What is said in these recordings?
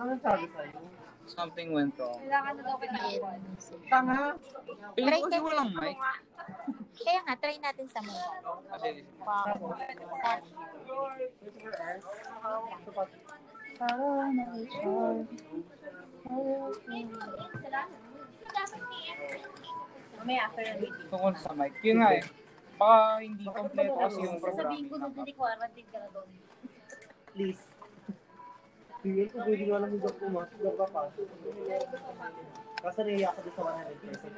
Ano sabi sa'yo? Something went wrong. Kailangan na daw pitiin. Tanga. Piling ko kasi walang mic. Kaya nga, try natin sa mo. Kasi Wow. Mamaya after ng meeting. tungkol sa mic. Yun nga eh. Baka hindi kompleto kasi yung Sabihin programming. ko nung hindi ko quarantine ka na doon. Please. Hindi ko pwede ko alam yung job ko mo. Job ka pa. Kasi naiyak ko doon sa 100 pesos.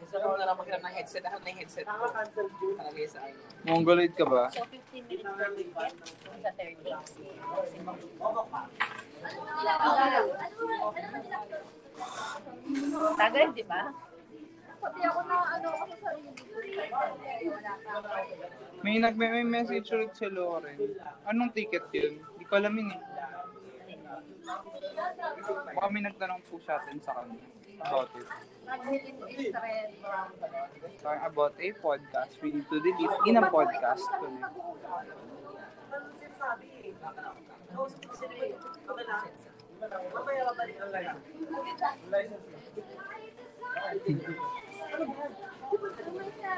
Gusto ko na lang magkaroon ng headset. Ako na yung headset ko. Talagay sa akin. Mongoloid ka ba? So, 15 minutes per ticket sa third day. Tagal, di ba? Pati ako na ano ako sa. May nag may message ulit si Lauren. Anong ticket yun? Hindi ko alam yun eh. Baka may nagtanong po sa atin sa kanya. About it. Parang about a podcast. We need to delete in a podcast. Ano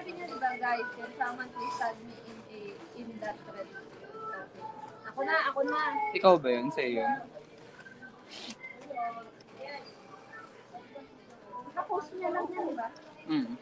sinabi niya, di ba, guys, can someone please me in, a, in that thread? Ako na, ako na. Ikaw ba yun? Sa'yo yun? Nakapost niya lang yan, di ba? Mm.